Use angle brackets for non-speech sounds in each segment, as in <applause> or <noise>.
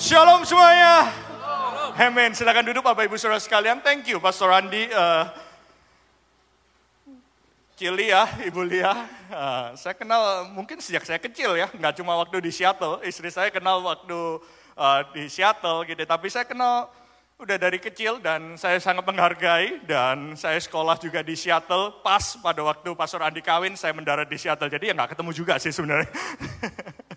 Shalom semuanya. Amen. Silakan duduk Bapak Ibu Saudara sekalian. Thank you Pastor Andi. Uh, Cili ya, Ibu Lia. Uh, saya kenal mungkin sejak saya kecil ya, nggak cuma waktu di Seattle. Istri saya kenal waktu uh, di Seattle gitu. Tapi saya kenal udah dari kecil dan saya sangat menghargai dan saya sekolah juga di Seattle. Pas pada waktu Pastor Andi kawin, saya mendarat di Seattle. Jadi ya nggak ketemu juga sih sebenarnya. <laughs>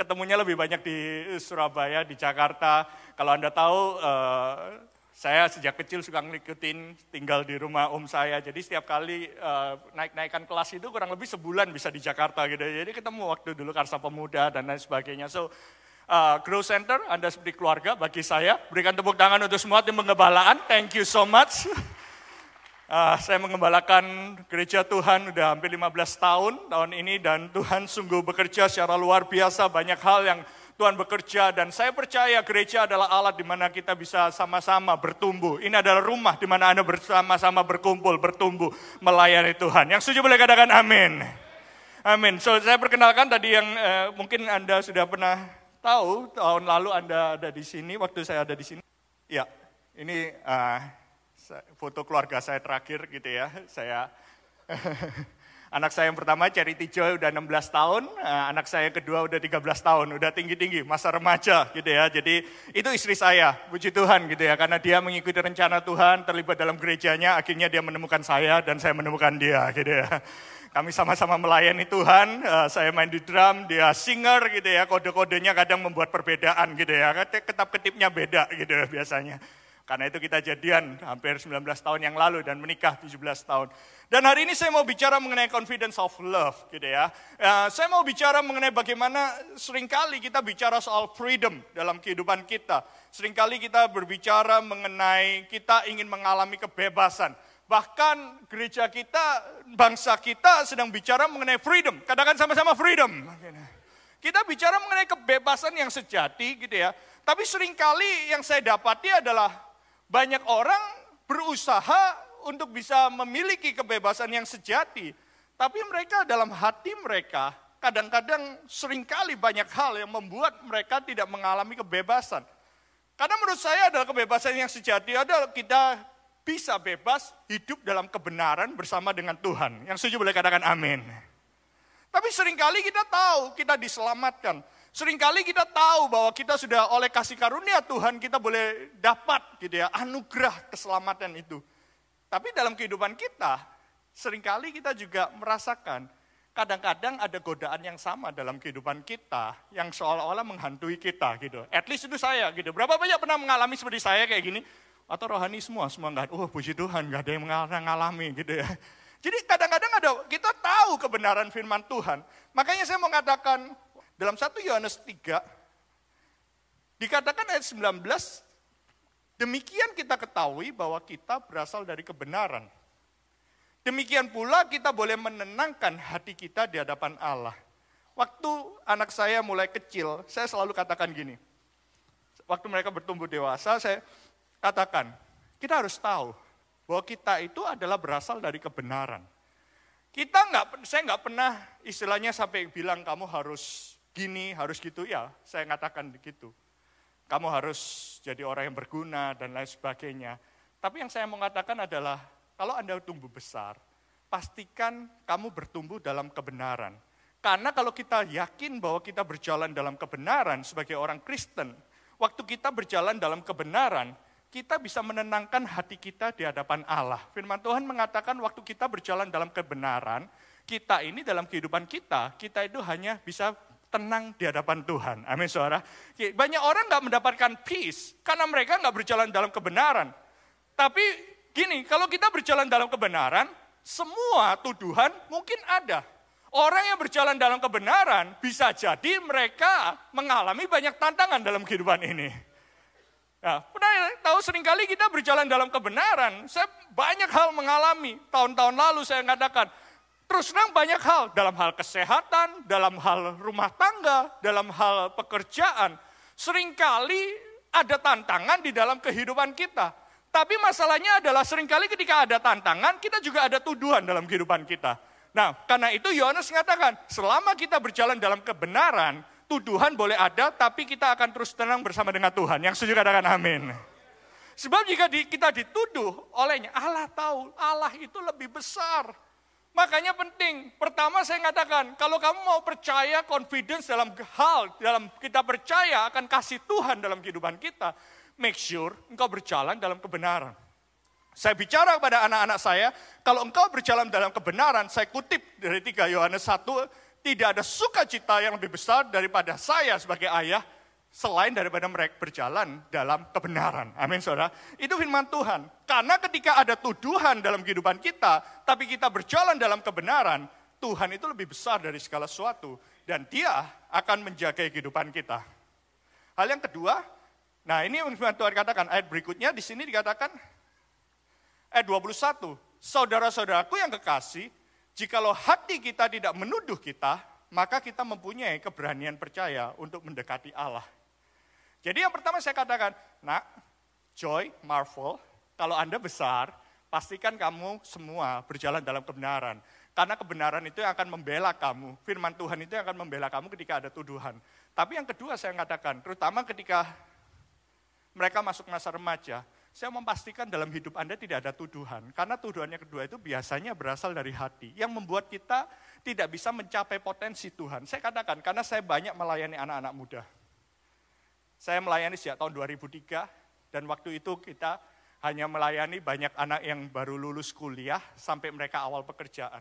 ketemunya lebih banyak di Surabaya, di Jakarta. Kalau Anda tahu, uh, saya sejak kecil suka ngikutin tinggal di rumah om saya. Jadi setiap kali uh, naik-naikan kelas itu kurang lebih sebulan bisa di Jakarta gitu. Jadi ketemu waktu dulu Karsa Pemuda dan lain sebagainya. So, uh, Grow Center, Anda seperti keluarga bagi saya. Berikan tepuk tangan untuk semua tim pengembalaan. Thank you so much. <laughs> Uh, saya mengembalakan gereja Tuhan udah hampir 15 tahun tahun ini dan Tuhan sungguh bekerja secara luar biasa banyak hal yang Tuhan bekerja dan saya percaya gereja adalah alat di mana kita bisa sama-sama bertumbuh. Ini adalah rumah di mana Anda bersama-sama berkumpul, bertumbuh, melayani Tuhan. Yang setuju boleh katakan amin. Amin. So saya perkenalkan tadi yang uh, mungkin Anda sudah pernah tahu tahun lalu Anda ada di sini waktu saya ada di sini. Ya, ini uh, foto keluarga saya terakhir gitu ya. Saya <laughs> anak saya yang pertama Charity Joy udah 16 tahun, eh, anak saya yang kedua udah 13 tahun, udah tinggi-tinggi, masa remaja gitu ya. Jadi itu istri saya, puji Tuhan gitu ya, karena dia mengikuti rencana Tuhan, terlibat dalam gerejanya, akhirnya dia menemukan saya dan saya menemukan dia gitu ya. Kami sama-sama melayani Tuhan, eh, saya main di drum, dia singer gitu ya, kode-kodenya kadang membuat perbedaan gitu ya, ketap-ketipnya beda gitu ya biasanya. Karena itu kita jadian hampir 19 tahun yang lalu dan menikah 17 tahun. Dan hari ini saya mau bicara mengenai confidence of love gitu ya. Uh, saya mau bicara mengenai bagaimana sering kali kita bicara soal freedom dalam kehidupan kita. Seringkali kita berbicara mengenai kita ingin mengalami kebebasan. Bahkan gereja kita, bangsa kita sedang bicara mengenai freedom. Katakan sama-sama freedom. Kita bicara mengenai kebebasan yang sejati gitu ya. Tapi sering kali yang saya dapati adalah banyak orang berusaha untuk bisa memiliki kebebasan yang sejati, tapi mereka dalam hati mereka kadang-kadang sering kali banyak hal yang membuat mereka tidak mengalami kebebasan. Karena menurut saya adalah kebebasan yang sejati adalah kita bisa bebas hidup dalam kebenaran bersama dengan Tuhan. Yang setuju boleh katakan amin. Tapi sering kali kita tahu kita diselamatkan. Seringkali kita tahu bahwa kita sudah oleh kasih karunia Tuhan kita boleh dapat gitu ya anugerah keselamatan itu. Tapi dalam kehidupan kita sering kali kita juga merasakan kadang-kadang ada godaan yang sama dalam kehidupan kita yang seolah-olah menghantui kita gitu. At least itu saya gitu. Berapa banyak pernah mengalami seperti saya kayak gini? Atau rohani semua semua enggak, oh puji Tuhan enggak ada yang mengalami gitu ya. Jadi kadang-kadang ada kita tahu kebenaran firman Tuhan. Makanya saya mengatakan dalam 1 Yohanes 3, dikatakan ayat 19, demikian kita ketahui bahwa kita berasal dari kebenaran. Demikian pula kita boleh menenangkan hati kita di hadapan Allah. Waktu anak saya mulai kecil, saya selalu katakan gini. Waktu mereka bertumbuh dewasa, saya katakan, kita harus tahu bahwa kita itu adalah berasal dari kebenaran. Kita nggak, saya nggak pernah istilahnya sampai bilang kamu harus gini, harus gitu, ya saya katakan begitu. Kamu harus jadi orang yang berguna dan lain sebagainya. Tapi yang saya mau katakan adalah, kalau Anda tumbuh besar, pastikan kamu bertumbuh dalam kebenaran. Karena kalau kita yakin bahwa kita berjalan dalam kebenaran sebagai orang Kristen, waktu kita berjalan dalam kebenaran, kita bisa menenangkan hati kita di hadapan Allah. Firman Tuhan mengatakan waktu kita berjalan dalam kebenaran, kita ini dalam kehidupan kita, kita itu hanya bisa tenang di hadapan Tuhan. Amin saudara. Banyak orang nggak mendapatkan peace karena mereka nggak berjalan dalam kebenaran. Tapi gini, kalau kita berjalan dalam kebenaran, semua tuduhan mungkin ada. Orang yang berjalan dalam kebenaran bisa jadi mereka mengalami banyak tantangan dalam kehidupan ini. Ya, pernah tahu sering kali kita berjalan dalam kebenaran. Saya banyak hal mengalami. Tahun-tahun lalu saya katakan, Terus terang banyak hal, dalam hal kesehatan, dalam hal rumah tangga, dalam hal pekerjaan. Seringkali ada tantangan di dalam kehidupan kita. Tapi masalahnya adalah sering kali ketika ada tantangan, kita juga ada tuduhan dalam kehidupan kita. Nah, karena itu Yohanes mengatakan, selama kita berjalan dalam kebenaran, tuduhan boleh ada, tapi kita akan terus tenang bersama dengan Tuhan. Yang setuju katakan amin. Sebab jika kita dituduh olehnya, Allah tahu, Allah itu lebih besar. Makanya penting, pertama saya katakan, kalau kamu mau percaya confidence dalam hal, dalam kita percaya akan kasih Tuhan dalam kehidupan kita, make sure engkau berjalan dalam kebenaran. Saya bicara kepada anak-anak saya, kalau engkau berjalan dalam kebenaran, saya kutip dari 3 Yohanes 1, tidak ada sukacita yang lebih besar daripada saya sebagai ayah, selain daripada mereka berjalan dalam kebenaran. Amin saudara. Itu firman Tuhan. Karena ketika ada tuduhan dalam kehidupan kita, tapi kita berjalan dalam kebenaran, Tuhan itu lebih besar dari segala sesuatu. Dan dia akan menjaga kehidupan kita. Hal yang kedua, nah ini yang firman Tuhan katakan, ayat berikutnya di sini dikatakan, ayat 21, saudara-saudaraku yang kekasih, jikalau hati kita tidak menuduh kita, maka kita mempunyai keberanian percaya untuk mendekati Allah. Jadi yang pertama saya katakan, nak, Joy, Marvel, kalau Anda besar, pastikan kamu semua berjalan dalam kebenaran. Karena kebenaran itu yang akan membela kamu. Firman Tuhan itu yang akan membela kamu ketika ada tuduhan. Tapi yang kedua saya katakan, terutama ketika mereka masuk masa remaja, saya memastikan dalam hidup Anda tidak ada tuduhan. Karena tuduhannya kedua itu biasanya berasal dari hati. Yang membuat kita tidak bisa mencapai potensi Tuhan. Saya katakan, karena saya banyak melayani anak-anak muda. Saya melayani sejak tahun 2003 dan waktu itu kita hanya melayani banyak anak yang baru lulus kuliah sampai mereka awal pekerjaan.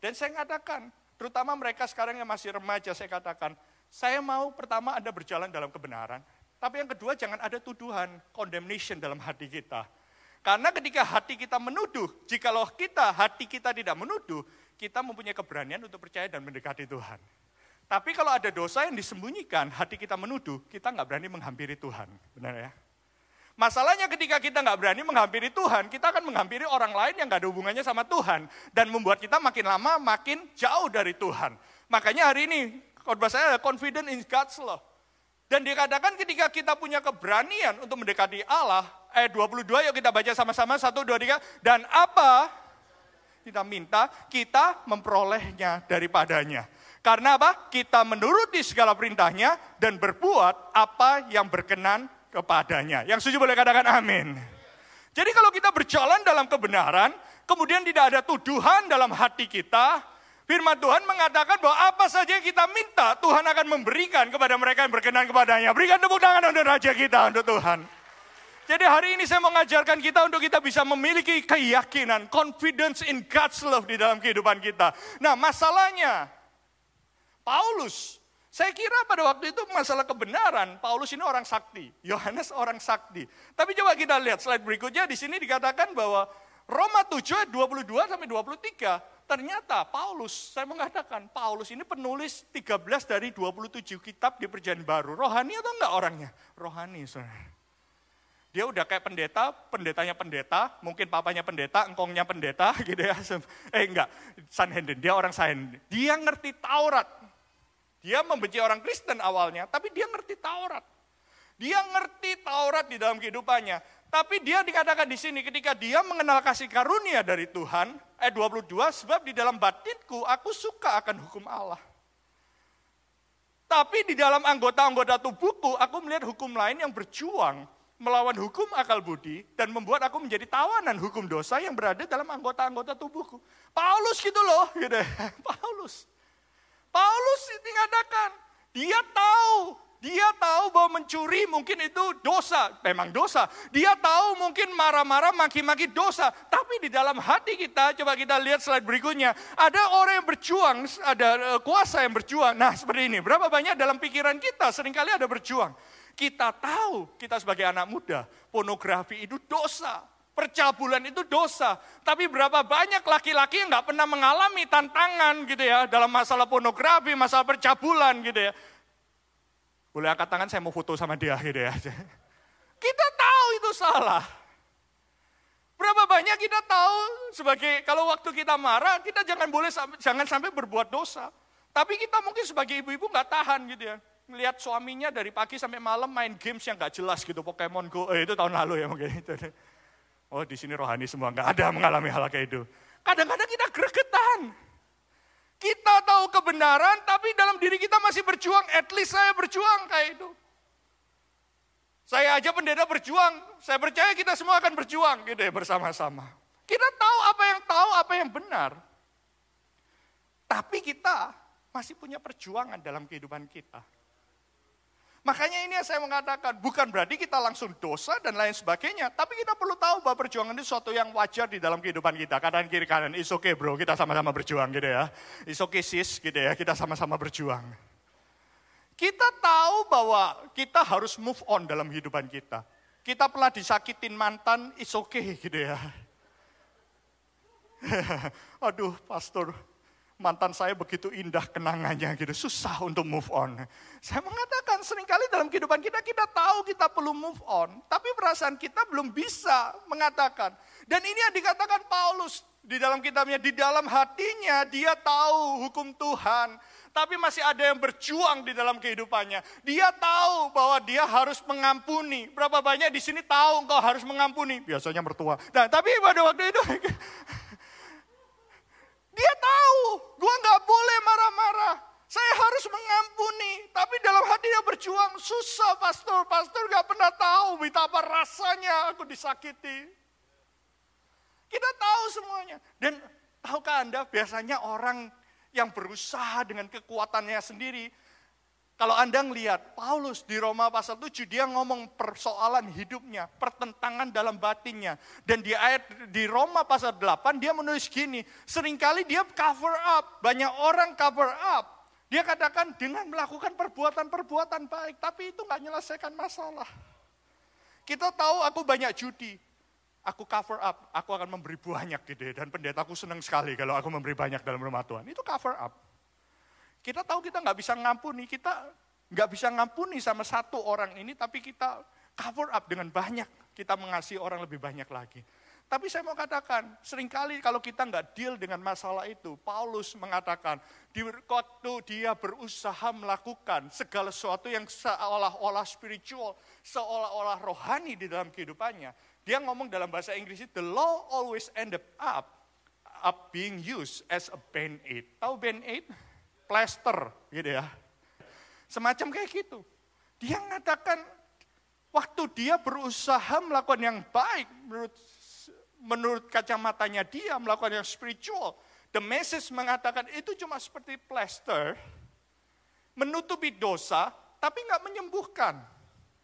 Dan saya katakan, terutama mereka sekarang yang masih remaja, saya katakan, saya mau pertama Anda berjalan dalam kebenaran, tapi yang kedua jangan ada tuduhan, condemnation dalam hati kita. Karena ketika hati kita menuduh, jikalau kita, hati kita tidak menuduh, kita mempunyai keberanian untuk percaya dan mendekati Tuhan. Tapi kalau ada dosa yang disembunyikan, hati kita menuduh, kita nggak berani menghampiri Tuhan. Benar ya? Masalahnya ketika kita nggak berani menghampiri Tuhan, kita akan menghampiri orang lain yang nggak ada hubungannya sama Tuhan. Dan membuat kita makin lama makin jauh dari Tuhan. Makanya hari ini, khotbah saya confident in God's love. Dan dikatakan ketika kita punya keberanian untuk mendekati Allah, ayat 22 yuk kita baca sama-sama, satu, dua, tiga. Dan apa kita minta, kita memperolehnya daripadanya. Karena apa? Kita menuruti segala perintahnya dan berbuat apa yang berkenan kepadanya. Yang setuju boleh katakan amin. Jadi kalau kita berjalan dalam kebenaran, kemudian tidak ada tuduhan dalam hati kita, firman Tuhan mengatakan bahwa apa saja yang kita minta, Tuhan akan memberikan kepada mereka yang berkenan kepadanya. Berikan tepuk tangan untuk Raja kita, untuk Tuhan. Jadi hari ini saya mengajarkan kita untuk kita bisa memiliki keyakinan, confidence in God's love di dalam kehidupan kita. Nah masalahnya, Paulus. Saya kira pada waktu itu masalah kebenaran, Paulus ini orang sakti, Yohanes orang sakti. Tapi coba kita lihat slide berikutnya, di sini dikatakan bahwa Roma 7 22 sampai 23, ternyata Paulus, saya mengatakan Paulus ini penulis 13 dari 27 kitab di perjanjian baru. Rohani atau enggak orangnya? Rohani, saudara. Dia udah kayak pendeta, pendetanya pendeta, mungkin papanya pendeta, engkongnya pendeta <laughs> gitu ya. Eh enggak, Sanhedrin, dia orang Sanhedrin. Dia ngerti Taurat, dia membenci orang Kristen awalnya, tapi dia ngerti Taurat. Dia ngerti Taurat di dalam kehidupannya. Tapi dia dikatakan di sini ketika dia mengenal kasih karunia dari Tuhan, ayat 22, sebab di dalam batinku aku suka akan hukum Allah. Tapi di dalam anggota-anggota tubuhku, aku melihat hukum lain yang berjuang melawan hukum akal budi dan membuat aku menjadi tawanan hukum dosa yang berada dalam anggota-anggota tubuhku. Paulus gitu loh, gitu. <laughs> Paulus. Paulus dikatakan, dia tahu, dia tahu bahwa mencuri mungkin itu dosa, memang dosa. Dia tahu mungkin marah-marah, maki-maki dosa. Tapi di dalam hati kita, coba kita lihat slide berikutnya. Ada orang yang berjuang, ada eh, kuasa yang berjuang. Nah seperti ini, berapa banyak dalam pikiran kita sering kali ada berjuang. Kita tahu, kita sebagai anak muda, pornografi itu dosa percabulan itu dosa. Tapi berapa banyak laki-laki yang nggak pernah mengalami tantangan gitu ya dalam masalah pornografi, masalah percabulan gitu ya. Boleh angkat tangan saya mau foto sama dia gitu ya. <laughs> Kita tahu itu salah. Berapa banyak kita tahu sebagai kalau waktu kita marah kita jangan boleh jangan sampai berbuat dosa. Tapi kita mungkin sebagai ibu-ibu nggak tahan gitu ya. Melihat suaminya dari pagi sampai malam main games yang nggak jelas gitu, Pokemon Go, eh, itu tahun lalu ya mungkin itu. Oh di sini rohani semua, nggak ada mengalami hal kayak itu. Kadang-kadang kita gregetan. Kita tahu kebenaran tapi dalam diri kita masih berjuang. At least saya berjuang kayak itu. Saya aja pendeta berjuang. Saya percaya kita semua akan berjuang gitu ya bersama-sama. Kita tahu apa yang tahu, apa yang benar. Tapi kita masih punya perjuangan dalam kehidupan kita. Makanya ini yang saya mengatakan, bukan berarti kita langsung dosa dan lain sebagainya. Tapi kita perlu tahu bahwa perjuangan itu suatu yang wajar di dalam kehidupan kita. Kanan kiri kanan, is okay bro, kita sama-sama berjuang gitu ya. Is okay sis gitu ya, kita sama-sama berjuang. Kita tahu bahwa kita harus move on dalam kehidupan kita. Kita pernah disakitin mantan, is okay gitu ya. <laughs> Aduh pastor, mantan saya begitu indah kenangannya gitu, susah untuk move on. Saya mengatakan sering kali dalam kehidupan kita, kita tahu kita perlu move on, tapi perasaan kita belum bisa mengatakan. Dan ini yang dikatakan Paulus di dalam kitabnya, di dalam hatinya dia tahu hukum Tuhan, tapi masih ada yang berjuang di dalam kehidupannya. Dia tahu bahwa dia harus mengampuni. Berapa banyak di sini tahu engkau harus mengampuni? Biasanya mertua. Nah, tapi pada waktu itu <laughs> Dia tahu, gue nggak boleh marah-marah. Saya harus mengampuni, tapi dalam hati dia berjuang. Susah pastor, pastor gak pernah tahu betapa rasanya aku disakiti. Kita tahu semuanya. Dan tahukah Anda biasanya orang yang berusaha dengan kekuatannya sendiri, kalau Anda melihat Paulus di Roma pasal 7, dia ngomong persoalan hidupnya, pertentangan dalam batinnya. Dan di ayat di Roma pasal 8, dia menulis gini, sering kali dia cover up, banyak orang cover up. Dia katakan dengan melakukan perbuatan-perbuatan baik, tapi itu nggak menyelesaikan masalah. Kita tahu aku banyak judi, aku cover up, aku akan memberi banyak gitu Dan pendetaku senang sekali kalau aku memberi banyak dalam rumah Tuhan. Itu cover up. Kita tahu kita nggak bisa ngampuni, kita nggak bisa ngampuni sama satu orang ini, tapi kita cover up dengan banyak. Kita mengasihi orang lebih banyak lagi. Tapi saya mau katakan, sering kali kalau kita nggak deal dengan masalah itu, Paulus mengatakan, di waktu dia berusaha melakukan segala sesuatu yang seolah-olah spiritual, seolah-olah rohani di dalam kehidupannya, dia ngomong dalam bahasa Inggris itu, the law always end up, up being used as a band-aid. Tahu band-aid? Plaster gitu ya. Semacam kayak gitu. Dia mengatakan waktu dia berusaha melakukan yang baik menurut menurut kacamatanya dia melakukan yang spiritual. The message mengatakan itu cuma seperti plaster menutupi dosa tapi nggak menyembuhkan.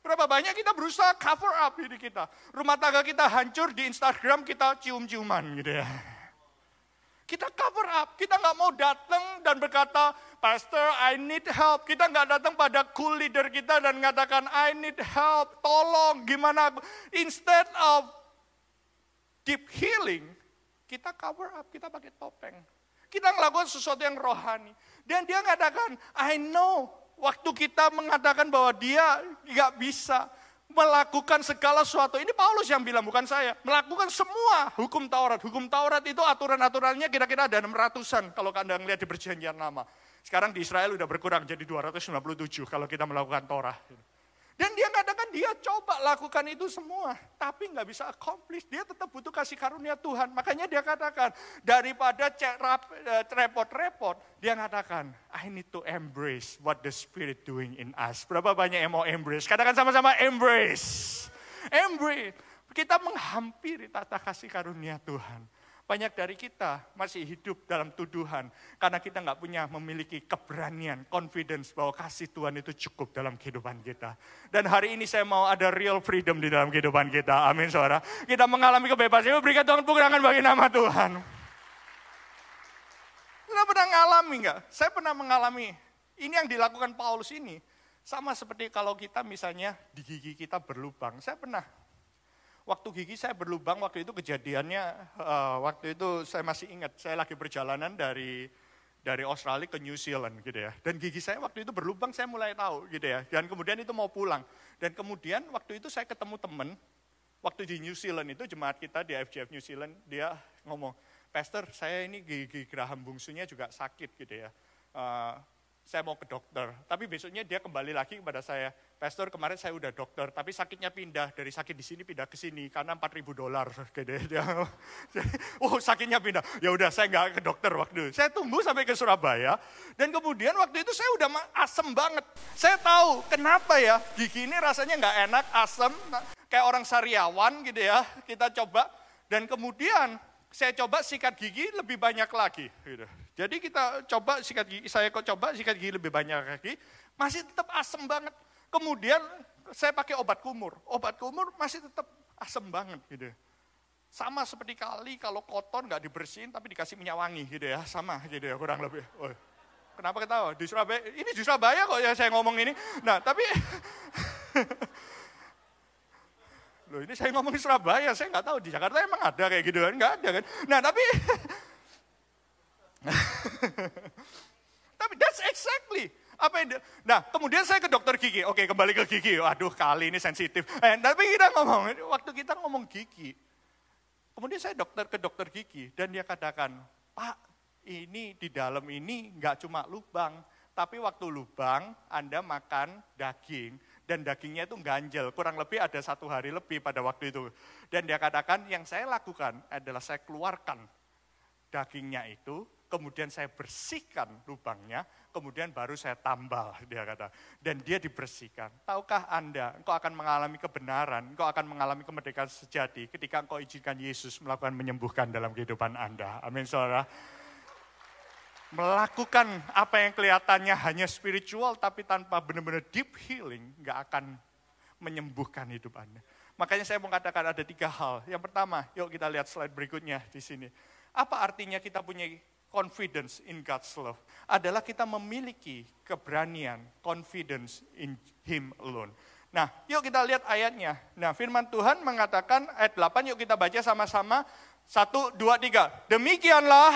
Berapa banyak kita berusaha cover up diri kita. Rumah tangga kita hancur di Instagram kita cium-ciuman gitu ya. Kita cover up, kita nggak mau datang dan berkata, Pastor, I need help. Kita nggak datang pada cool leader kita dan mengatakan, I need help, tolong, gimana. Instead of deep healing, kita cover up, kita pakai topeng. Kita melakukan sesuatu yang rohani. Dan dia mengatakan, I know, waktu kita mengatakan bahwa dia nggak bisa, melakukan segala sesuatu. Ini Paulus yang bilang, bukan saya. Melakukan semua hukum Taurat. Hukum Taurat itu aturan-aturannya kira-kira ada 600-an kalau Anda melihat di perjanjian lama. Sekarang di Israel udah berkurang jadi 257 kalau kita melakukan Torah. Dan dia katakan dia coba lakukan itu semua, tapi nggak bisa accomplish. Dia tetap butuh kasih karunia Tuhan. Makanya dia katakan daripada eh, repot-repot, dia katakan I need to embrace what the Spirit doing in us. Berapa banyak yang mau embrace? Katakan sama-sama embrace. Embrace. Kita menghampiri tata kasih karunia Tuhan. Banyak dari kita masih hidup dalam tuduhan karena kita nggak punya memiliki keberanian, confidence bahwa kasih Tuhan itu cukup dalam kehidupan kita. Dan hari ini saya mau ada real freedom di dalam kehidupan kita. Amin saudara. Kita mengalami kebebasan. Berikan Tuhan pengurangan bagi nama Tuhan. Kita pernah mengalami nggak? Saya pernah mengalami. Ini yang dilakukan Paulus ini. Sama seperti kalau kita misalnya di gigi kita berlubang. Saya pernah Waktu gigi saya berlubang, waktu itu kejadiannya, uh, waktu itu saya masih ingat, saya lagi perjalanan dari dari Australia ke New Zealand gitu ya. Dan gigi saya waktu itu berlubang, saya mulai tahu gitu ya. Dan kemudian itu mau pulang. Dan kemudian waktu itu saya ketemu teman, waktu di New Zealand itu jemaat kita di FGF New Zealand, dia ngomong, Pastor saya ini gigi geraham bungsunya juga sakit gitu ya. Uh, saya mau ke dokter. Tapi besoknya dia kembali lagi kepada saya, Pastor kemarin saya udah dokter, tapi sakitnya pindah dari sakit di sini pindah ke sini karena 4000 dolar. <laughs> <laughs> oh sakitnya pindah, ya udah saya nggak ke dokter waktu. Saya tunggu sampai ke Surabaya dan kemudian waktu itu saya udah asem banget. Saya tahu kenapa ya gigi ini rasanya nggak enak, asem, kayak orang sariawan gitu ya. Kita coba dan kemudian saya coba sikat gigi lebih banyak lagi. Gitu. Jadi kita coba sikat gigi, saya kok coba sikat gigi lebih banyak lagi, masih tetap asem banget. Kemudian saya pakai obat kumur, obat kumur masih tetap asem banget gitu. Sama seperti kali kalau kotor nggak dibersihin tapi dikasih minyak wangi gitu ya, sama gitu ya kurang lebih. Oh, kenapa ketawa? Di Surabaya, ini di Surabaya kok ya saya ngomong ini. Nah tapi <laughs> Loh ini saya ngomong di Surabaya, saya nggak tahu di Jakarta emang ada kayak gitu kan, nggak ada kan. Nah tapi <laughs> <laughs> Tapi that's exactly apa yang nah kemudian saya ke dokter gigi. Oke kembali ke gigi. Aduh kali ini sensitif. Eh, tapi kita ngomong waktu kita ngomong gigi kemudian saya dokter ke dokter gigi dan dia katakan pak ini di dalam ini nggak cuma lubang tapi waktu lubang anda makan daging dan dagingnya itu ganjel. Kurang lebih ada satu hari lebih pada waktu itu. Dan dia katakan yang saya lakukan adalah saya keluarkan dagingnya itu kemudian saya bersihkan lubangnya, kemudian baru saya tambal, <laughs> dia kata. Dan dia dibersihkan. Tahukah Anda, engkau akan mengalami kebenaran, engkau akan mengalami kemerdekaan sejati ketika engkau izinkan Yesus melakukan menyembuhkan dalam kehidupan Anda. Amin, saudara. Melakukan apa yang kelihatannya hanya spiritual, tapi tanpa benar-benar deep healing, nggak akan menyembuhkan hidup Anda. Makanya saya mau katakan ada tiga hal. Yang pertama, yuk kita lihat slide berikutnya di sini. Apa artinya kita punya confidence in God's love adalah kita memiliki keberanian, confidence in Him alone. Nah, yuk kita lihat ayatnya. Nah, firman Tuhan mengatakan ayat 8, yuk kita baca sama-sama. Satu, dua, tiga. Demikianlah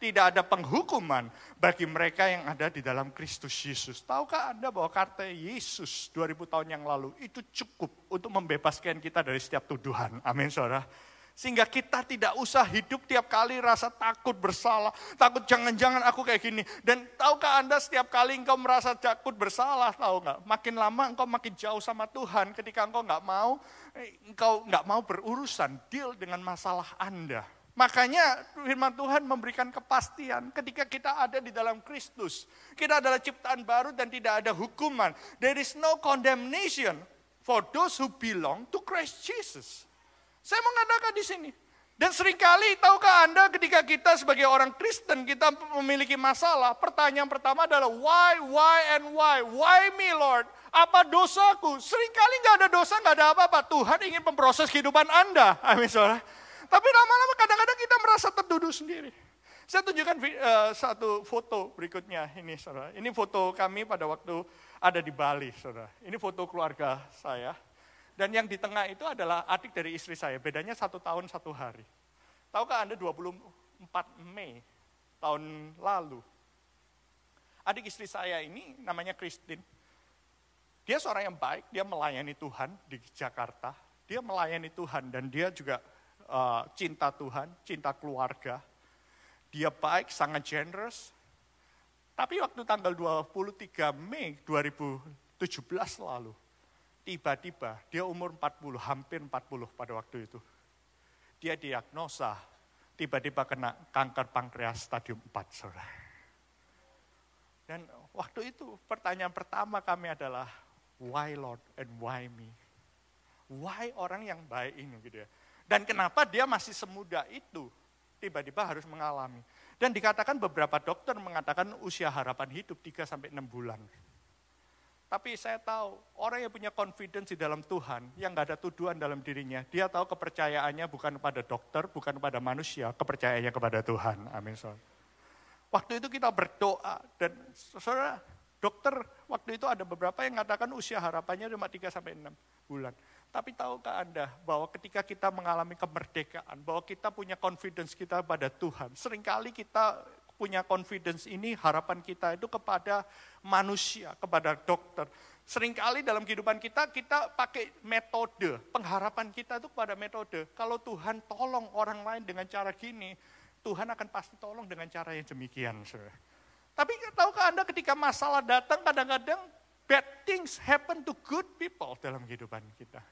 tidak ada penghukuman bagi mereka yang ada di dalam Kristus Yesus. Tahukah Anda bahwa kata Yesus 2000 tahun yang lalu itu cukup untuk membebaskan kita dari setiap tuduhan. Amin, saudara. Sehingga kita tidak usah hidup tiap kali rasa takut bersalah. Takut jangan-jangan aku kayak gini. Dan tahukah Anda setiap kali engkau merasa takut bersalah, tahu nggak? Makin lama engkau makin jauh sama Tuhan ketika engkau nggak mau, eh, engkau nggak mau berurusan, deal dengan masalah Anda. Makanya firman Tuhan memberikan kepastian ketika kita ada di dalam Kristus. Kita adalah ciptaan baru dan tidak ada hukuman. There is no condemnation for those who belong to Christ Jesus. Saya mengatakan di sini. Dan sering kali tahukah Anda ketika kita sebagai orang Kristen kita memiliki masalah, pertanyaan pertama adalah why, why, and why. Why me Lord? Apa dosaku? Seringkali nggak ada dosa, nggak ada apa-apa. Tuhan ingin memproses kehidupan Anda. <laughs> Amin saudara. Tapi lama-lama kadang-kadang kita merasa tertuduh sendiri. Saya tunjukkan uh, satu foto berikutnya ini saudara. Ini foto kami pada waktu ada di Bali saudara. Ini foto keluarga saya. Dan yang di tengah itu adalah adik dari istri saya, bedanya satu tahun satu hari. Tahukah Anda 24 Mei tahun lalu, adik istri saya ini namanya Christine. Dia seorang yang baik, dia melayani Tuhan di Jakarta. Dia melayani Tuhan dan dia juga uh, cinta Tuhan, cinta keluarga. Dia baik, sangat generous. Tapi waktu tanggal 23 Mei 2017 lalu, Tiba-tiba dia umur 40, hampir 40 pada waktu itu. Dia diagnosa tiba-tiba kena kanker pankreas stadium 4, saudara. Dan waktu itu pertanyaan pertama kami adalah, why Lord and why me? Why orang yang baik ini gitu ya. Dan kenapa dia masih semuda itu tiba-tiba harus mengalami. Dan dikatakan beberapa dokter mengatakan usia harapan hidup 3 sampai 6 bulan. Tapi saya tahu orang yang punya confidence di dalam Tuhan, yang gak ada tuduhan dalam dirinya, dia tahu kepercayaannya bukan kepada dokter, bukan kepada manusia, kepercayaannya kepada Tuhan. Amin. Waktu itu kita berdoa dan saudara dokter waktu itu ada beberapa yang mengatakan usia harapannya cuma 3 sampai 6 bulan. Tapi tahukah Anda bahwa ketika kita mengalami kemerdekaan, bahwa kita punya confidence kita pada Tuhan, sering kali kita punya confidence ini, harapan kita itu kepada manusia, kepada dokter. Seringkali dalam kehidupan kita, kita pakai metode. Pengharapan kita itu kepada metode. Kalau Tuhan tolong orang lain dengan cara gini, Tuhan akan pasti tolong dengan cara yang demikian. Saudara. Tapi tahukah Anda ketika masalah datang kadang-kadang bad things happen to good people dalam kehidupan kita.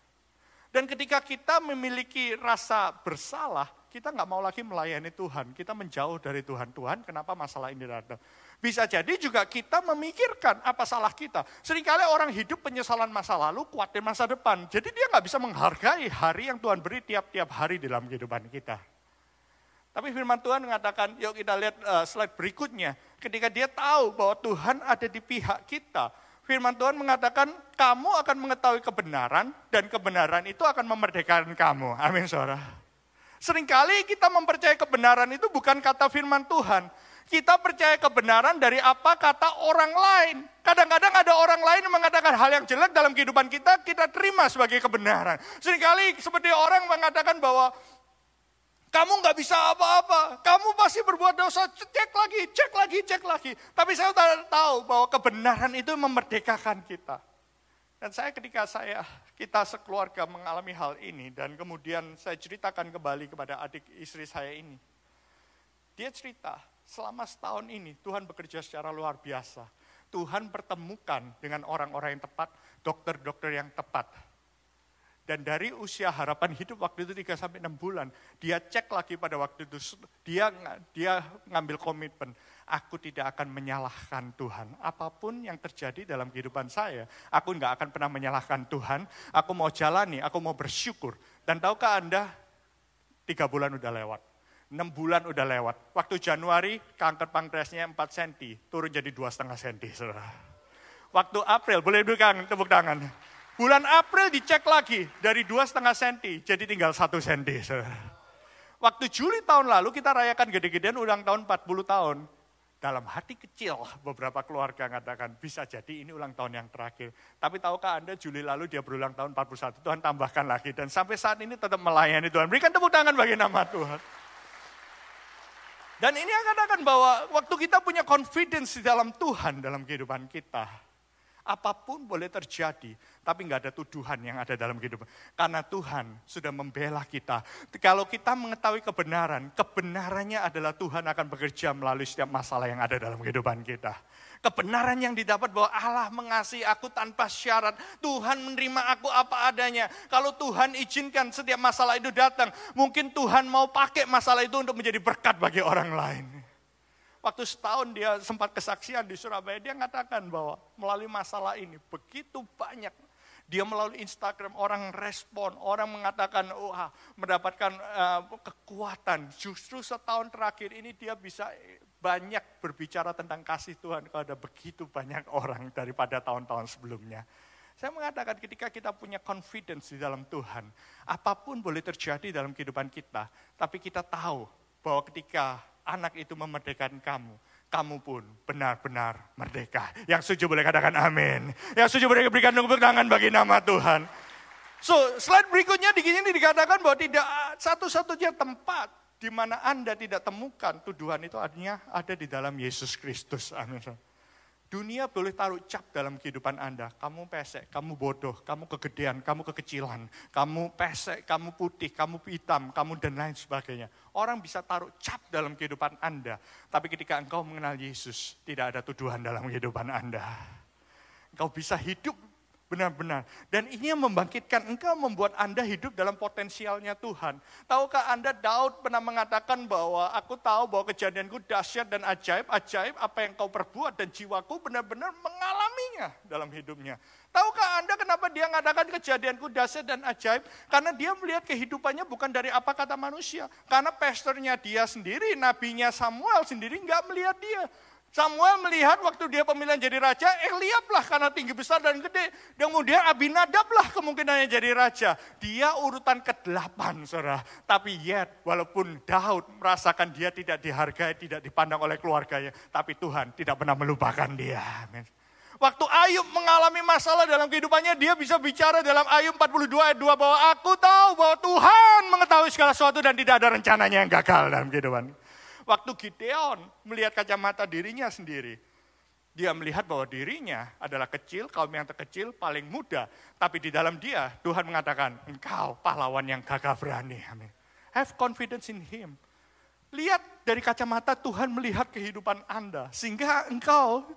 Dan ketika kita memiliki rasa bersalah, kita nggak mau lagi melayani Tuhan. Kita menjauh dari Tuhan. Tuhan, kenapa masalah ini datang? Bisa jadi juga kita memikirkan apa salah kita. Seringkali orang hidup penyesalan masa lalu, kuatir masa depan. Jadi dia nggak bisa menghargai hari yang Tuhan beri tiap-tiap hari dalam kehidupan kita. Tapi firman Tuhan mengatakan, yuk kita lihat uh, slide berikutnya. Ketika dia tahu bahwa Tuhan ada di pihak kita, firman Tuhan mengatakan, kamu akan mengetahui kebenaran, dan kebenaran itu akan memerdekakan kamu. Amin, saudara. Seringkali kita mempercayai kebenaran itu bukan kata firman Tuhan. Kita percaya kebenaran dari apa kata orang lain. Kadang-kadang ada orang lain yang mengatakan hal yang jelek dalam kehidupan kita, kita terima sebagai kebenaran. Seringkali seperti orang mengatakan bahwa kamu nggak bisa apa-apa. Kamu pasti berbuat dosa. Cek lagi, cek lagi, cek lagi. Tapi saya tahu bahwa kebenaran itu memerdekakan kita. Dan saya ketika saya, kita sekeluarga mengalami hal ini. Dan kemudian saya ceritakan kembali kepada adik istri saya ini. Dia cerita, selama setahun ini Tuhan bekerja secara luar biasa. Tuhan pertemukan dengan orang-orang yang tepat, dokter-dokter yang tepat dan dari usia harapan hidup waktu itu 3 sampai 6 bulan, dia cek lagi pada waktu itu dia dia ngambil komitmen, aku tidak akan menyalahkan Tuhan. Apa pun yang terjadi dalam kehidupan saya, aku nggak akan pernah menyalahkan Tuhan. Aku mau jalani, aku mau bersyukur. Dan tahukah Anda, tiga bulan udah lewat. 6 bulan udah lewat. Waktu Januari kanker pankreasnya 4 cm, turun jadi 2,5 cm. Waktu April, boleh dukang tepuk tangan. Bulan April dicek lagi dari dua setengah senti jadi tinggal satu senti. <laughs> Waktu Juli tahun lalu kita rayakan gede-gedean ulang tahun 40 tahun. Dalam hati kecil beberapa keluarga mengatakan bisa jadi ini ulang tahun yang terakhir. Tapi tahukah Anda Juli lalu dia berulang tahun 41, Tuhan tambahkan lagi. Dan sampai saat ini tetap melayani Tuhan. Berikan tepuk tangan bagi nama Tuhan. Dan ini akan katakan bahwa waktu kita punya confidence di dalam Tuhan dalam kehidupan kita, apa pun boleh terjadi, tapi nggak ada tuduhan yang ada dalam kehidupan. Karena Tuhan sudah membela kita. Kalau kita mengetahui kebenaran, kebenarannya adalah Tuhan akan bekerja melalui setiap masalah yang ada dalam kehidupan kita. Kebenaran yang didapat bahwa Allah mengasihi aku tanpa syarat. Tuhan menerima aku apa adanya. Kalau Tuhan izinkan setiap masalah itu datang, mungkin Tuhan mau pakai masalah itu untuk menjadi berkat bagi orang lain. Waktu setahun dia sempat kesaksian di Surabaya, dia mengatakan bahwa melalui masalah ini begitu banyak dia melalui Instagram orang respon, orang mengatakan, oh mendapatkan uh, kekuatan. Justru setahun terakhir ini dia bisa banyak berbicara tentang kasih Tuhan kepada begitu banyak orang daripada tahun-tahun sebelumnya. Saya mengatakan ketika kita punya confidence di dalam Tuhan, apa pun boleh terjadi dalam kehidupan kita, tapi kita tahu bahwa ketika anak itu memerdekakan kamu, kamu pun benar-benar merdeka. Yang setuju boleh katakan amin. Yang setuju boleh berikan tepuk tangan bagi nama Tuhan. So, slide berikutnya di sini dikatakan bahwa tidak satu-satunya tempat di mana Anda tidak temukan tuduhan itu artinya ada di dalam Yesus Kristus. Amin. Dunia boleh taruh cap dalam kehidupan Anda. Kamu pesek, kamu bodoh, kamu kegedean, kamu kekecilan, kamu pesek, kamu putih, kamu hitam, kamu dan lain sebagainya. Orang bisa taruh cap dalam kehidupan Anda. Tapi ketika engkau mengenal Yesus, tidak ada tuduhan dalam kehidupan Anda. Engkau bisa hidup Benar-benar. Dan ini yang membangkitkan engkau membuat Anda hidup dalam potensialnya Tuhan. Tahukah Anda Daud pernah mengatakan bahwa aku tahu bahwa kejadianku dahsyat dan ajaib, ajaib apa yang kau perbuat dan jiwaku benar-benar mengalaminya dalam hidupnya. Tahukah Anda kenapa dia mengatakan kejadianku dahsyat dan ajaib? Karena dia melihat kehidupannya bukan dari apa kata manusia. Karena pastornya dia sendiri, nabinya Samuel sendiri nggak melihat dia. Samuel melihat waktu dia pemilihan jadi raja, Eliab lah karena tinggi besar dan gede. Dan kemudian Abinadab lah kemungkinannya jadi raja. Dia urutan ke-8, saudara. Tapi yet, walaupun Daud merasakan dia tidak dihargai, tidak dipandang oleh keluarganya. Tapi Tuhan tidak pernah melupakan dia. Amin. Waktu Ayub mengalami masalah dalam kehidupannya, dia bisa bicara dalam Ayub 42 ayat 2 bahwa aku tahu bahwa Tuhan mengetahui segala sesuatu dan tidak ada rencananya yang gagal dalam kehidupan. Waktu Gideon melihat kacamata dirinya sendiri, dia melihat bahwa dirinya adalah kecil, kaum yang terkecil, paling muda. Tapi di dalam dia, Tuhan mengatakan, engkau pahlawan yang gagah berani. Amin. Have confidence in him. Lihat dari kacamata Tuhan melihat kehidupan Anda. Sehingga engkau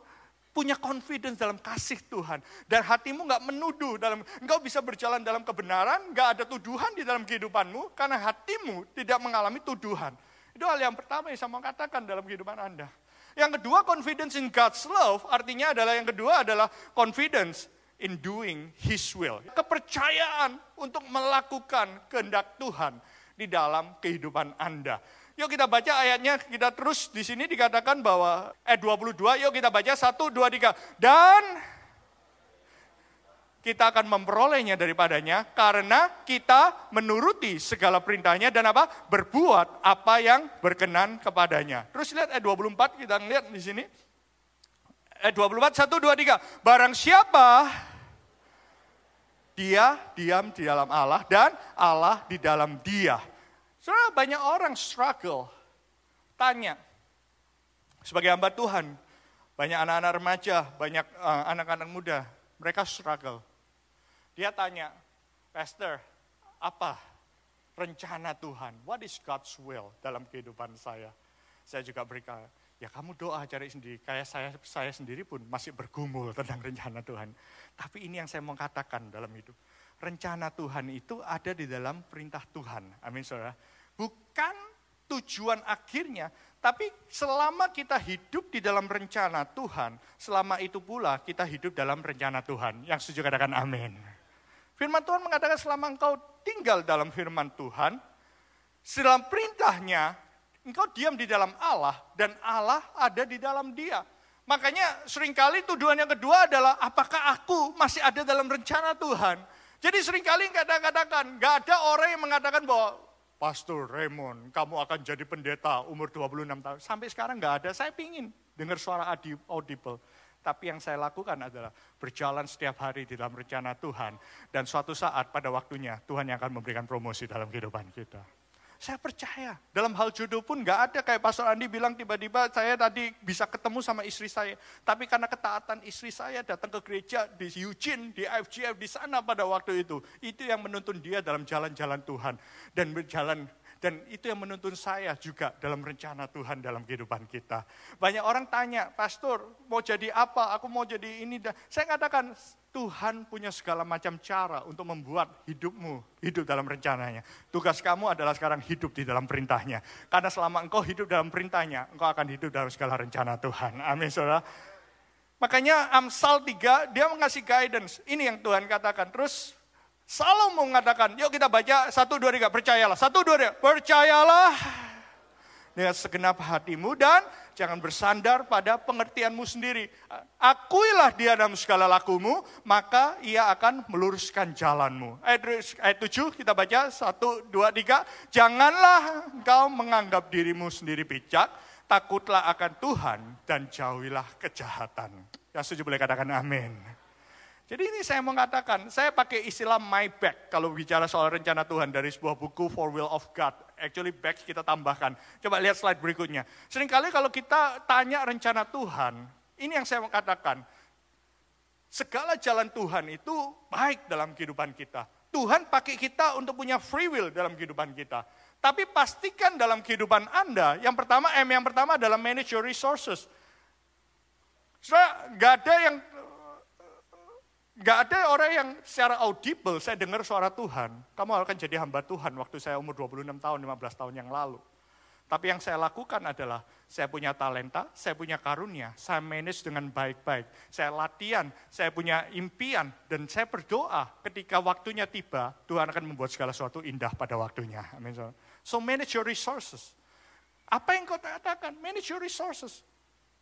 punya confidence dalam kasih Tuhan. Dan hatimu nggak menuduh dalam, engkau bisa berjalan dalam kebenaran, nggak ada tuduhan di dalam kehidupanmu, karena hatimu tidak mengalami tuduhan. Itu hal yang pertama yang saya mau katakan dalam kehidupan Anda. Yang kedua, confidence in God's love, artinya adalah yang kedua adalah confidence in doing His will. Kepercayaan untuk melakukan kehendak Tuhan di dalam kehidupan Anda. Yuk kita baca ayatnya, kita terus di sini dikatakan bahwa ayat 22, yuk kita baca 1, 2, 3. Dan kita akan memperolehnya daripadanya karena kita menuruti segala perintahnya dan apa? Berbuat apa yang berkenan kepadanya. Terus lihat ayat 24, kita lihat di sini. Ayat 24, 1, 2, 3. Barang siapa dia diam di dalam Allah dan Allah di dalam dia. Saudara banyak orang struggle, tanya, sebagai hamba Tuhan, banyak anak-anak remaja, banyak uh, anak-anak muda, mereka struggle. Dia tanya, Pastor, apa rencana Tuhan? What is God's will dalam kehidupan saya? Saya juga berikan, ya kamu doa cari sendiri. Kayak saya saya sendiri pun masih bergumul <laughs> tentang rencana Tuhan. Tapi ini yang saya mau katakan dalam hidup. Rencana Tuhan itu ada di dalam perintah Tuhan. Amin saudara. Bukan tujuan akhirnya, tapi selama kita hidup di dalam rencana Tuhan, selama itu pula kita hidup dalam rencana Tuhan. Yang setuju katakan amin. Firman Tuhan mengatakan selama engkau tinggal dalam firman Tuhan, dalam perintahnya, engkau diam di dalam Allah dan Allah ada di dalam dia. Makanya sering kali tuduhan yang kedua adalah apakah aku masih ada dalam rencana Tuhan. Jadi sering kali kata-katakan, gak ada orang yang mengatakan bahwa Pastor Raymond, kamu akan jadi pendeta umur 26 tahun. Sampai sekarang gak ada, saya pingin dengar suara audible. Tapi yang saya lakukan adalah berjalan setiap hari di dalam rencana Tuhan. Dan suatu saat pada waktunya Tuhan yang akan memberikan promosi dalam kehidupan kita. Saya percaya dalam hal jodoh pun gak ada kayak Pastor Andi bilang tiba-tiba saya tadi bisa ketemu sama istri saya. Tapi karena ketaatan istri saya datang ke gereja di Eugene, di IFGF, di sana pada waktu itu. Itu yang menuntun dia dalam jalan-jalan Tuhan. Dan berjalan dan itu yang menuntun saya juga dalam rencana Tuhan dalam kehidupan kita. Banyak orang tanya, Pastor mau jadi apa? Aku mau jadi ini. Saya katakan, Tuhan punya segala macam cara untuk membuat hidupmu hidup dalam rencananya. Tugas kamu adalah sekarang hidup di dalam perintahnya. Karena selama engkau hidup dalam perintahnya, engkau akan hidup dalam segala rencana Tuhan. Amin, saudara. Makanya Amsal 3, dia mengasih guidance. Ini yang Tuhan katakan. Terus Salomo mengatakan, yuk kita baca satu dua tiga, percayalah. Satu dua tiga, percayalah dengan segenap hatimu dan jangan bersandar pada pengertianmu sendiri. Akuilah dia dalam segala lakumu, maka ia akan meluruskan jalanmu. Ayat, ayat 7 kita baca, satu, dua, tiga. Janganlah engkau menganggap dirimu sendiri bijak, takutlah akan Tuhan dan jauhilah kejahatan. Yang setuju boleh katakan amin. Jadi ini saya mengatakan, saya pakai istilah my back kalau bicara soal rencana Tuhan dari sebuah buku For Will of God. Actually back kita tambahkan. Coba lihat slide berikutnya. Seringkali kalau kita tanya rencana Tuhan, ini yang saya mau katakan. Segala jalan Tuhan itu baik dalam kehidupan kita. Tuhan pakai kita untuk punya free will dalam kehidupan kita. Tapi pastikan dalam kehidupan Anda, yang pertama M yang pertama adalah manage your resources. Saudara, gak ada yang Gak ada orang yang secara audible, saya dengar suara Tuhan, kamu akan jadi hamba Tuhan waktu saya umur 26 tahun, 15 tahun yang lalu. Tapi yang saya lakukan adalah, saya punya talenta, saya punya karunia, saya manage dengan baik-baik. Saya latihan, saya punya impian, dan saya berdoa ketika waktunya tiba, Tuhan akan membuat segala sesuatu indah pada waktunya. So manage your resources. Apa yang kau katakan? Manage your resources.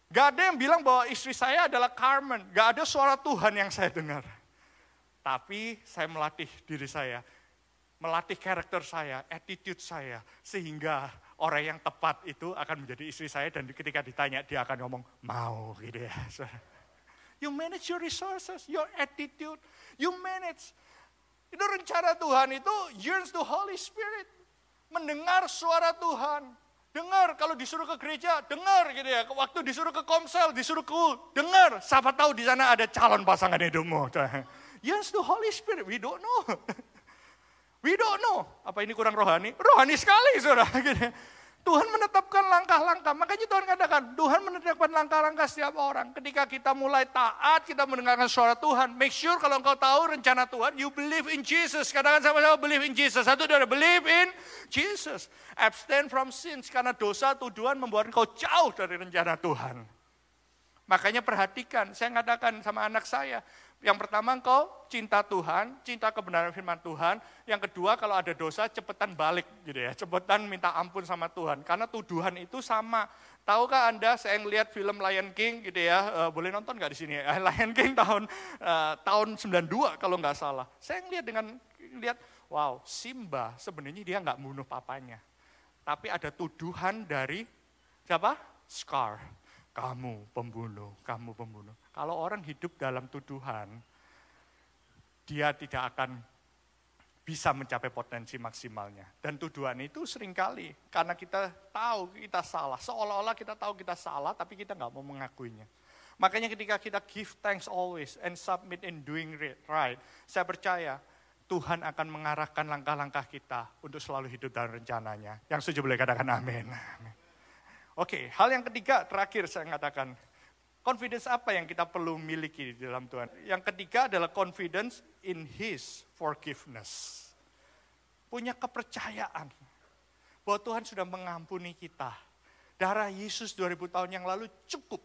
Gak ada yang bilang bahwa istri saya adalah Carmen. Gak ada suara Tuhan yang saya dengar. Tapi saya melatih diri saya, melatih karakter saya, attitude saya, sehingga orang yang tepat itu akan menjadi istri saya dan ketika ditanya dia akan ngomong mau gitu ya. <laughs> You manage your resources, your attitude, you manage. Itu rencana Tuhan itu yearns to Holy Spirit. Mendengar suara Tuhan, Dengar kalau disuruh ke gereja, dengar gitu ya. Waktu disuruh ke komsel, disuruh ke dengar. Siapa tahu di sana ada calon pasangan hidupmu. <laughs> Yes, the Holy Spirit, we don't know. <laughs> We don't know. Apa ini kurang rohani? Rohani sekali, saudara. <laughs> Gitu. Tuhan menetapkan langkah-langkah. Makanya Tuhan katakan, Tuhan menetapkan langkah-langkah setiap orang. Ketika kita mulai taat, kita mendengarkan suara Tuhan. Make sure kalau engkau tahu rencana Tuhan, you believe in Jesus. Katakan sama-sama believe in Jesus. Satu dua, believe in Jesus. Abstain from sins. Karena dosa tuduhan membuat engkau jauh dari rencana Tuhan. Makanya perhatikan, saya katakan sama anak saya, yang pertama engkau cinta Tuhan, cinta kebenaran firman Tuhan. Yang kedua kalau ada dosa cepetan balik gitu ya, cepetan minta ampun sama Tuhan. Karena tuduhan itu sama. Tahukah Anda saya ngelihat film Lion King gitu ya, uh, boleh nonton nggak di sini ya? <laughs> Lion King tahun uh, tahun 92 kalau nggak salah. Saya ngelihat dengan lihat, wow Simba sebenarnya dia nggak bunuh papanya. Tapi ada tuduhan dari siapa? Scar kamu pembunuh, kamu pembunuh. Kalau orang hidup dalam tuduhan, dia tidak akan bisa mencapai potensi maksimalnya. Dan tuduhan itu sering kali karena kita tahu kita salah, seolah-olah kita tahu kita salah tapi kita nggak mau mengakuinya. Makanya ketika kita give thanks always and submit in doing right, saya percaya Tuhan akan mengarahkan langkah-langkah kita untuk selalu hidup dalam rencananya. Yang setuju boleh katakan amin. amin. Oke, hal yang ketiga terakhir saya katakan, confidence apa yang kita perlu miliki di dalam Tuhan? Yang ketiga adalah confidence in His forgiveness. Punya kepercayaan bahwa Tuhan sudah mengampuni kita. Darah Yesus 2000 tahun yang lalu cukup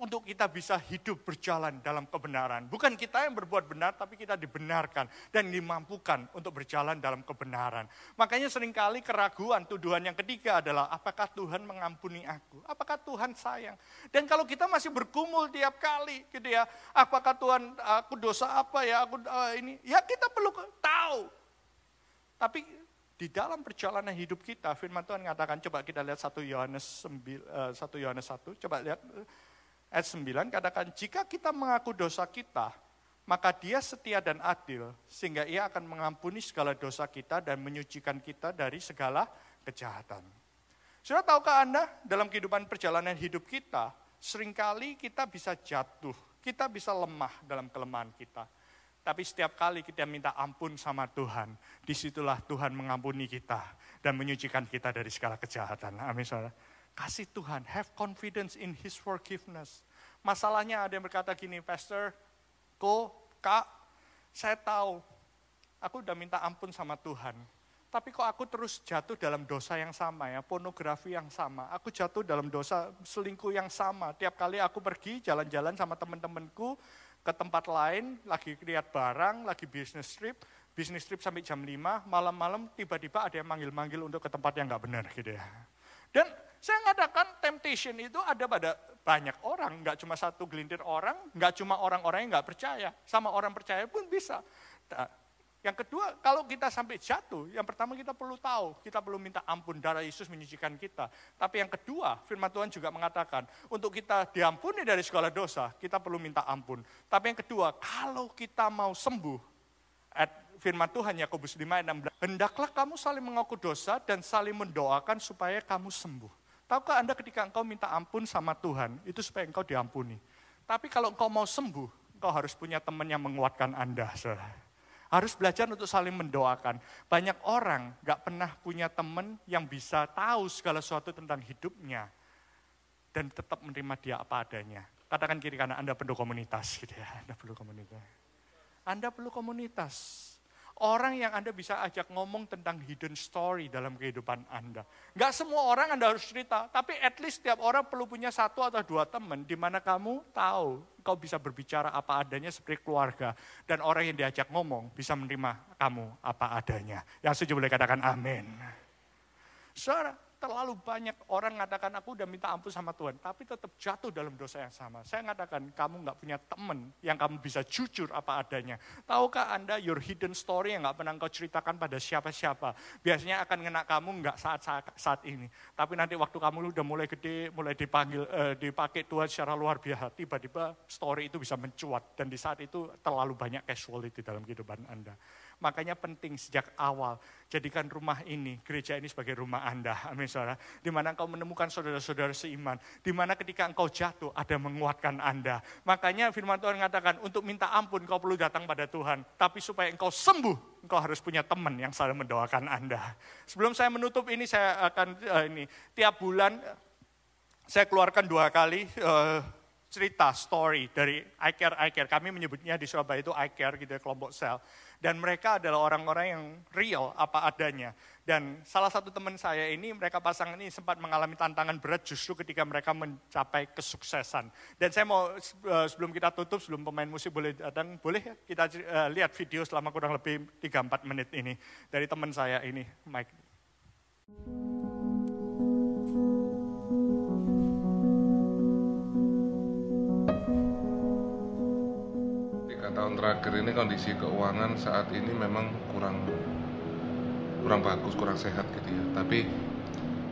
untuk kita bisa hidup berjalan dalam kebenaran. Bukan kita yang berbuat benar, tapi kita dibenarkan dan dimampukan untuk berjalan dalam kebenaran. Makanya sering kali keraguan, tuduhan yang ketiga adalah, apakah Tuhan mengampuni aku? Apakah Tuhan sayang? Dan kalau kita masih bergumul tiap kali, gitu ya, apakah Tuhan, aku dosa apa ya, aku uh, ini, ya kita perlu tahu. Tapi di dalam perjalanan hidup kita, firman Tuhan mengatakan, coba kita lihat 1 Yohanes 1 eh, Yohanes 1, coba lihat ayat 9 katakan, jika kita mengaku dosa kita, maka dia setia dan adil, sehingga ia akan mengampuni segala dosa kita dan menyucikan kita dari segala kejahatan. Sudah tahukah Anda, dalam kehidupan perjalanan hidup kita, sering kali kita bisa jatuh, kita bisa lemah dalam kelemahan kita. Tapi setiap kali kita minta ampun sama Tuhan, di situlah Tuhan mengampuni kita dan menyucikan kita dari segala kejahatan. Amin saudara. Kasih Tuhan, have confidence in His forgiveness. Masalahnya ada yang berkata gini, Pastor, Ko, Kak, saya tahu, aku udah minta ampun sama Tuhan. Tapi kok aku terus jatuh dalam dosa yang sama ya, pornografi yang sama. Aku jatuh dalam dosa selingkuh yang sama. Tiap kali aku pergi jalan-jalan sama teman-temanku ke tempat lain, lagi lihat barang, lagi bisnis trip, bisnis trip sampai jam 5, malam-malam tiba-tiba ada yang manggil-manggil untuk ke tempat yang nggak benar gitu ya. Dan saya mengatakan temptation itu ada pada banyak orang, nggak cuma satu gelintir orang, nggak cuma orang-orang yang nggak percaya, sama orang percaya pun bisa. Yang kedua, kalau kita sampai jatuh, yang pertama kita perlu tahu, kita perlu minta ampun darah Yesus menyucikan kita. Tapi yang kedua, firman Tuhan juga mengatakan, untuk kita diampuni dari segala dosa, kita perlu minta ampun. Tapi yang kedua, kalau kita mau sembuh, firman Tuhan Yakobus 5 ayat 16. Hendaklah kamu saling mengaku dosa dan saling mendoakan supaya kamu sembuh. Tahukah Anda ketika engkau minta ampun sama Tuhan, itu supaya engkau diampuni. Tapi kalau engkau mau sembuh, engkau harus punya teman yang menguatkan Anda. Saudara. Harus belajar untuk saling mendoakan. Banyak orang gak pernah punya teman yang bisa tahu segala sesuatu tentang hidupnya. Dan tetap menerima dia apa adanya. Katakan kiri kanan Anda perlu komunitas gitu ya. Anda perlu komunitas. Anda perlu komunitas. Orang yang Anda bisa ajak ngomong tentang hidden story dalam kehidupan Anda. Enggak semua orang Anda harus cerita, tapi at least setiap orang perlu punya satu atau dua teman di mana kamu tahu kau bisa berbicara apa adanya seperti keluarga. Dan orang yang diajak ngomong bisa menerima kamu apa adanya. Yang setuju boleh katakan amin. Saudara, terlalu banyak orang mengatakan aku udah minta ampun sama Tuhan, tapi tetap jatuh dalam dosa yang sama. Saya mengatakan kamu nggak punya teman yang kamu bisa jujur apa adanya. Tahukah Anda your hidden story yang nggak pernah kau ceritakan pada siapa-siapa, biasanya akan kena kamu nggak saat, saat saat ini. Tapi nanti waktu kamu udah mulai gede, mulai dipanggil, eh, dipakai Tuhan secara luar biasa, tiba-tiba story itu bisa mencuat dan di saat itu terlalu banyak casualty dalam kehidupan Anda. Makanya penting sejak awal, jadikan rumah ini, gereja ini sebagai rumah Anda. <laughs> Amin saudara. Di mana engkau menemukan saudara-saudara seiman. Di mana ketika engkau jatuh, ada menguatkan Anda. Makanya firman Tuhan mengatakan, untuk minta ampun kau perlu datang pada Tuhan. Tapi supaya engkau sembuh, engkau harus punya teman yang selalu mendoakan Anda. Sebelum saya menutup ini, saya akan uh, ini tiap bulan saya keluarkan dua kali uh, cerita, story dari I Care, I Care. Kami menyebutnya di Surabaya itu I Care gitu ya, kelompok sel. Dan mereka adalah orang-orang yang real apa adanya. Dan salah satu teman saya ini, mereka pasangan ini sempat mengalami tantangan berat justru ketika mereka mencapai kesuksesan. Dan saya mau eh, sebelum kita tutup, sebelum pemain musik boleh datang, boleh ya kita uh, lihat video selama kurang lebih 3-4 menit ini. Dari teman saya ini, Mike. Tahun terakhir ini kondisi keuangan saat ini memang kurang kurang bagus, kurang sehat gitu ya. Tapi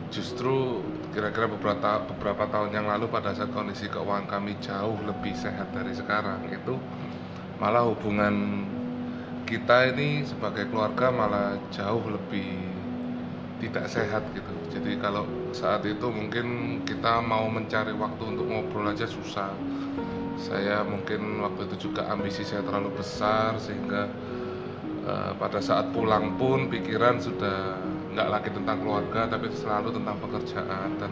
justru kira-kira beberapa beberapa tahun yang lalu pada saat kondisi keuangan kami jauh lebih sehat dari sekarang itu malah hubungan kita ini sebagai keluarga malah jauh lebih tidak sehat gitu. Jadi kalau saat itu mungkin kita mau mencari waktu untuk ngobrol aja susah saya mungkin waktu itu juga ambisi saya terlalu besar sehingga uh, pada saat pulang pun pikiran sudah nggak lagi tentang keluarga tapi selalu tentang pekerjaan. Dan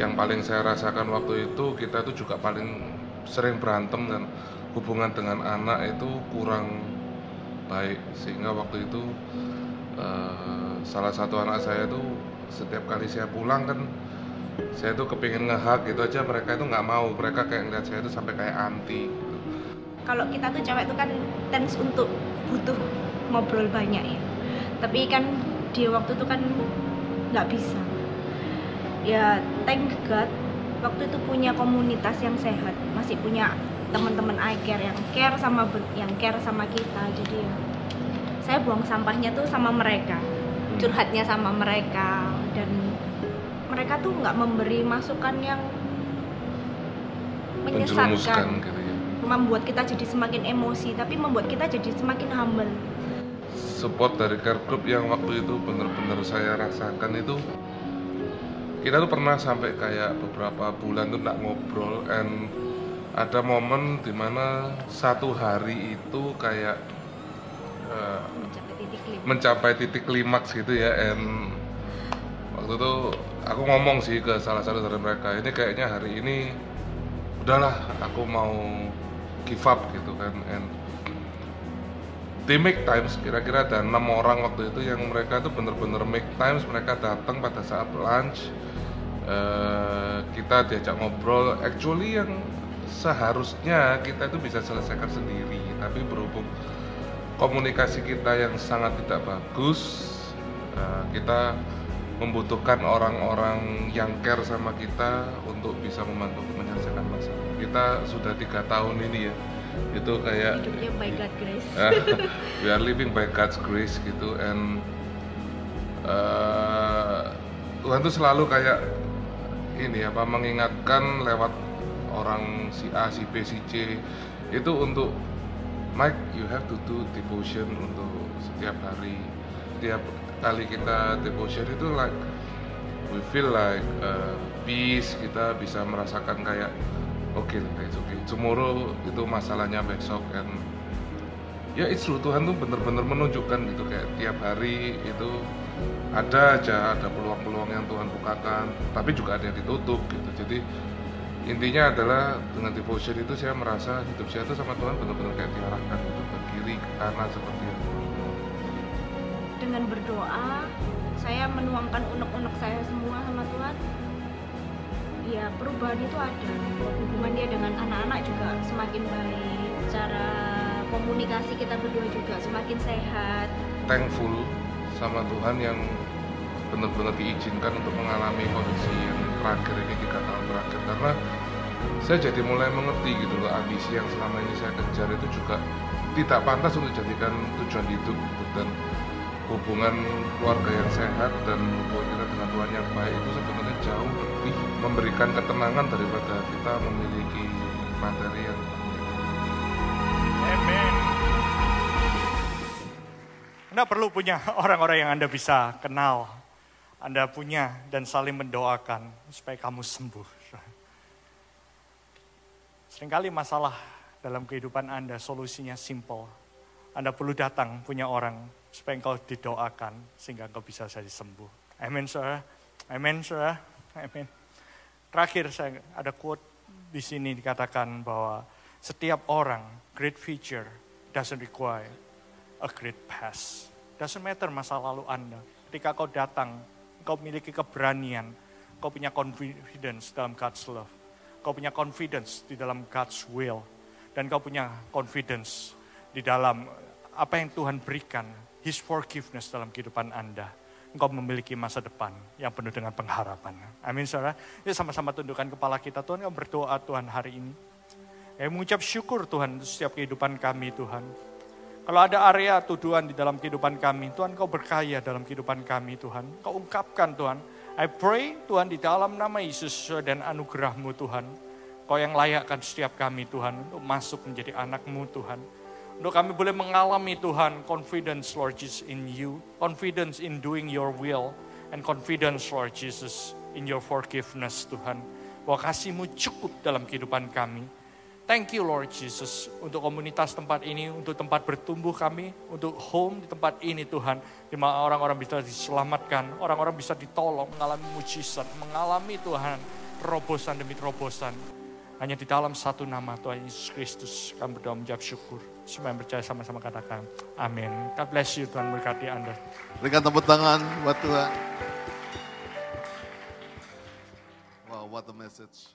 yang paling saya rasakan waktu itu kita itu juga paling sering berantem dan hubungan dengan anak itu kurang baik. Sehingga waktu itu uh, salah satu anak saya itu setiap kali saya pulang kan saya tuh kepingin ngehak gitu aja mereka itu nggak mau. Mereka kayak ngeliat saya itu sampai kayak anti gitu. kalau kita tuh cewek tuh kan tens untuk butuh ngobrol banyak ya. Tapi kan di waktu itu kan nggak bisa. Ya thank God waktu itu punya komunitas yang sehat. Masih punya teman-teman I care yang care sama yang care sama kita. Jadi ya saya buang sampahnya tuh sama mereka. Hmm. curhatnya sama mereka dan mereka tuh nggak memberi masukan yang menyesatkan gitu ya. membuat kita jadi semakin emosi tapi membuat kita jadi semakin humble support dari care group yang waktu itu benar-benar saya rasakan itu kita tuh pernah sampai kayak beberapa bulan tuh nggak ngobrol and ada momen di mana satu hari itu kayak uh, mencapai titik klimaks, mencapai titik klimaks gitu ya and waktu itu aku ngomong sih ke salah satu dari mereka ini kayaknya hari ini udahlah aku mau give up gitu kan. And they make times kira-kira ada enam orang waktu itu yang mereka tuh bener-bener make times mereka datang pada saat lunch uh, kita diajak ngobrol. Actually yang seharusnya kita itu bisa selesaikan sendiri tapi berhubung komunikasi kita yang sangat tidak bagus uh, kita membutuhkan orang-orang yang care sama kita untuk bisa membantu menyelesaikan masalah. Kita sudah tiga tahun ini ya, itu kayak hidupnya by God grace. <laughs> we are living by God's grace gitu, and uh, Tuhan tuh selalu kayak ini apa mengingatkan lewat orang si A, si B, si C itu untuk Mike, you have to do devotion untuk setiap hari, setiap kali kita devotion itu like we feel like uh, peace kita bisa merasakan kayak oke okay, it's okay tomorrow itu masalahnya besok kan ya it's true Tuhan tuh bener-bener menunjukkan gitu kayak tiap hari itu ada aja ada peluang-peluang yang Tuhan bukakan tapi juga ada yang ditutup gitu. Jadi intinya adalah dengan devotion itu saya merasa hidup saya itu sama Tuhan benar-benar kayak diarahkan gitu ke kiri ke kanan seperti itu dengan berdoa saya menuangkan unek-unek saya semua sama Tuhan. Ya perubahan itu ada. Hubungan dia dengan anak-anak juga semakin baik. Cara komunikasi kita berdua juga semakin sehat. Thankful sama Tuhan yang benar-benar diizinkan untuk mengalami kondisi yang terakhir ini tiga tahun terakhir. Karena saya jadi mulai mengerti gitu loh ambisi yang selama ini saya kejar itu juga tidak pantas untuk jadikan tujuan hidup gitu. dan hubungan keluarga yang sehat dan hubungan kita dengan Tuhan yang baik itu sebenarnya jauh lebih memberikan ketenangan daripada kita memiliki materi yang Amen. Anda perlu punya orang-orang yang Anda bisa kenal. Anda punya dan saling mendoakan supaya kamu sembuh. Seringkali masalah dalam kehidupan Anda solusinya simple. Anda perlu datang punya orang supaya engkau didoakan sehingga engkau bisa jadi sembuh. Amin saudara. Amin saudara. Amin. Terakhir saya ada quote di sini dikatakan bahwa setiap orang great future doesn't require a great past. Doesn't matter masa lalu Anda. Ketika kau datang, kau memiliki keberanian, kau punya confidence dalam God's love kau punya confidence di dalam God's will, dan kau punya confidence di dalam apa yang Tuhan berikan, His forgiveness dalam kehidupan Anda. Engkau memiliki masa depan yang penuh dengan pengharapan. Amin saudara. Yuk sama-sama tundukkan kepala kita. Tuhan kau berdoa Tuhan hari ini. Ya, mengucap syukur Tuhan untuk setiap kehidupan kami Tuhan. Kalau ada area tuduhan di dalam kehidupan kami, Tuhan kau berkaya dalam kehidupan kami Tuhan. Kau ungkapkan Tuhan, I pray Tuhan di dalam nama Yesus dan anugerahmu Tuhan. Kau yang layakkan setiap kami Tuhan untuk masuk menjadi anakmu Tuhan. Untuk kami boleh mengalami Tuhan confidence Lord Jesus in you. Confidence in doing your will. And confidence Lord Jesus in your forgiveness Tuhan. Bahwa kasihmu cukup dalam kehidupan kami. Thank you Lord Jesus untuk komunitas tempat ini, untuk tempat bertumbuh kami, untuk home di tempat ini Tuhan. Di mana orang-orang bisa diselamatkan, orang-orang bisa ditolong, mengalami mujizat, mengalami Tuhan terobosan demi terobosan. Hanya di dalam satu nama Tuhan Yesus Kristus kami berdoa menjawab syukur. Semua yang percaya sama-sama katakan amin. God bless you Tuhan berkati Anda. Berikan tepuk tangan buat Tuhan. Wow, what a message.